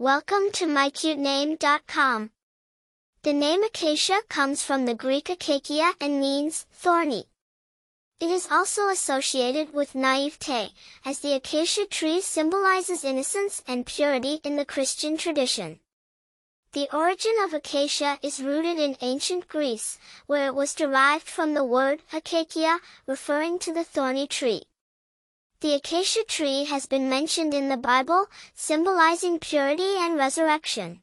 Welcome to mycutename.com. The name acacia comes from the Greek akakia and means thorny. It is also associated with naivete, as the acacia tree symbolizes innocence and purity in the Christian tradition. The origin of acacia is rooted in ancient Greece, where it was derived from the word akakia, referring to the thorny tree. The acacia tree has been mentioned in the Bible, symbolizing purity and resurrection.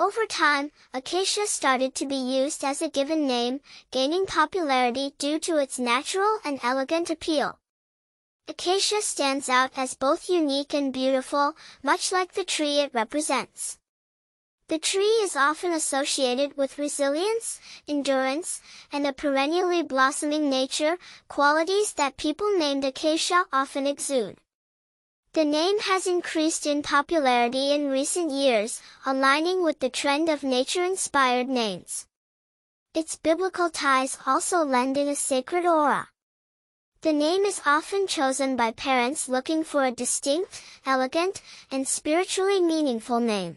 Over time, acacia started to be used as a given name, gaining popularity due to its natural and elegant appeal. Acacia stands out as both unique and beautiful, much like the tree it represents. The tree is often associated with resilience, endurance, and a perennially blossoming nature, qualities that people named acacia often exude. The name has increased in popularity in recent years, aligning with the trend of nature-inspired names. Its biblical ties also lend it a sacred aura. The name is often chosen by parents looking for a distinct, elegant, and spiritually meaningful name.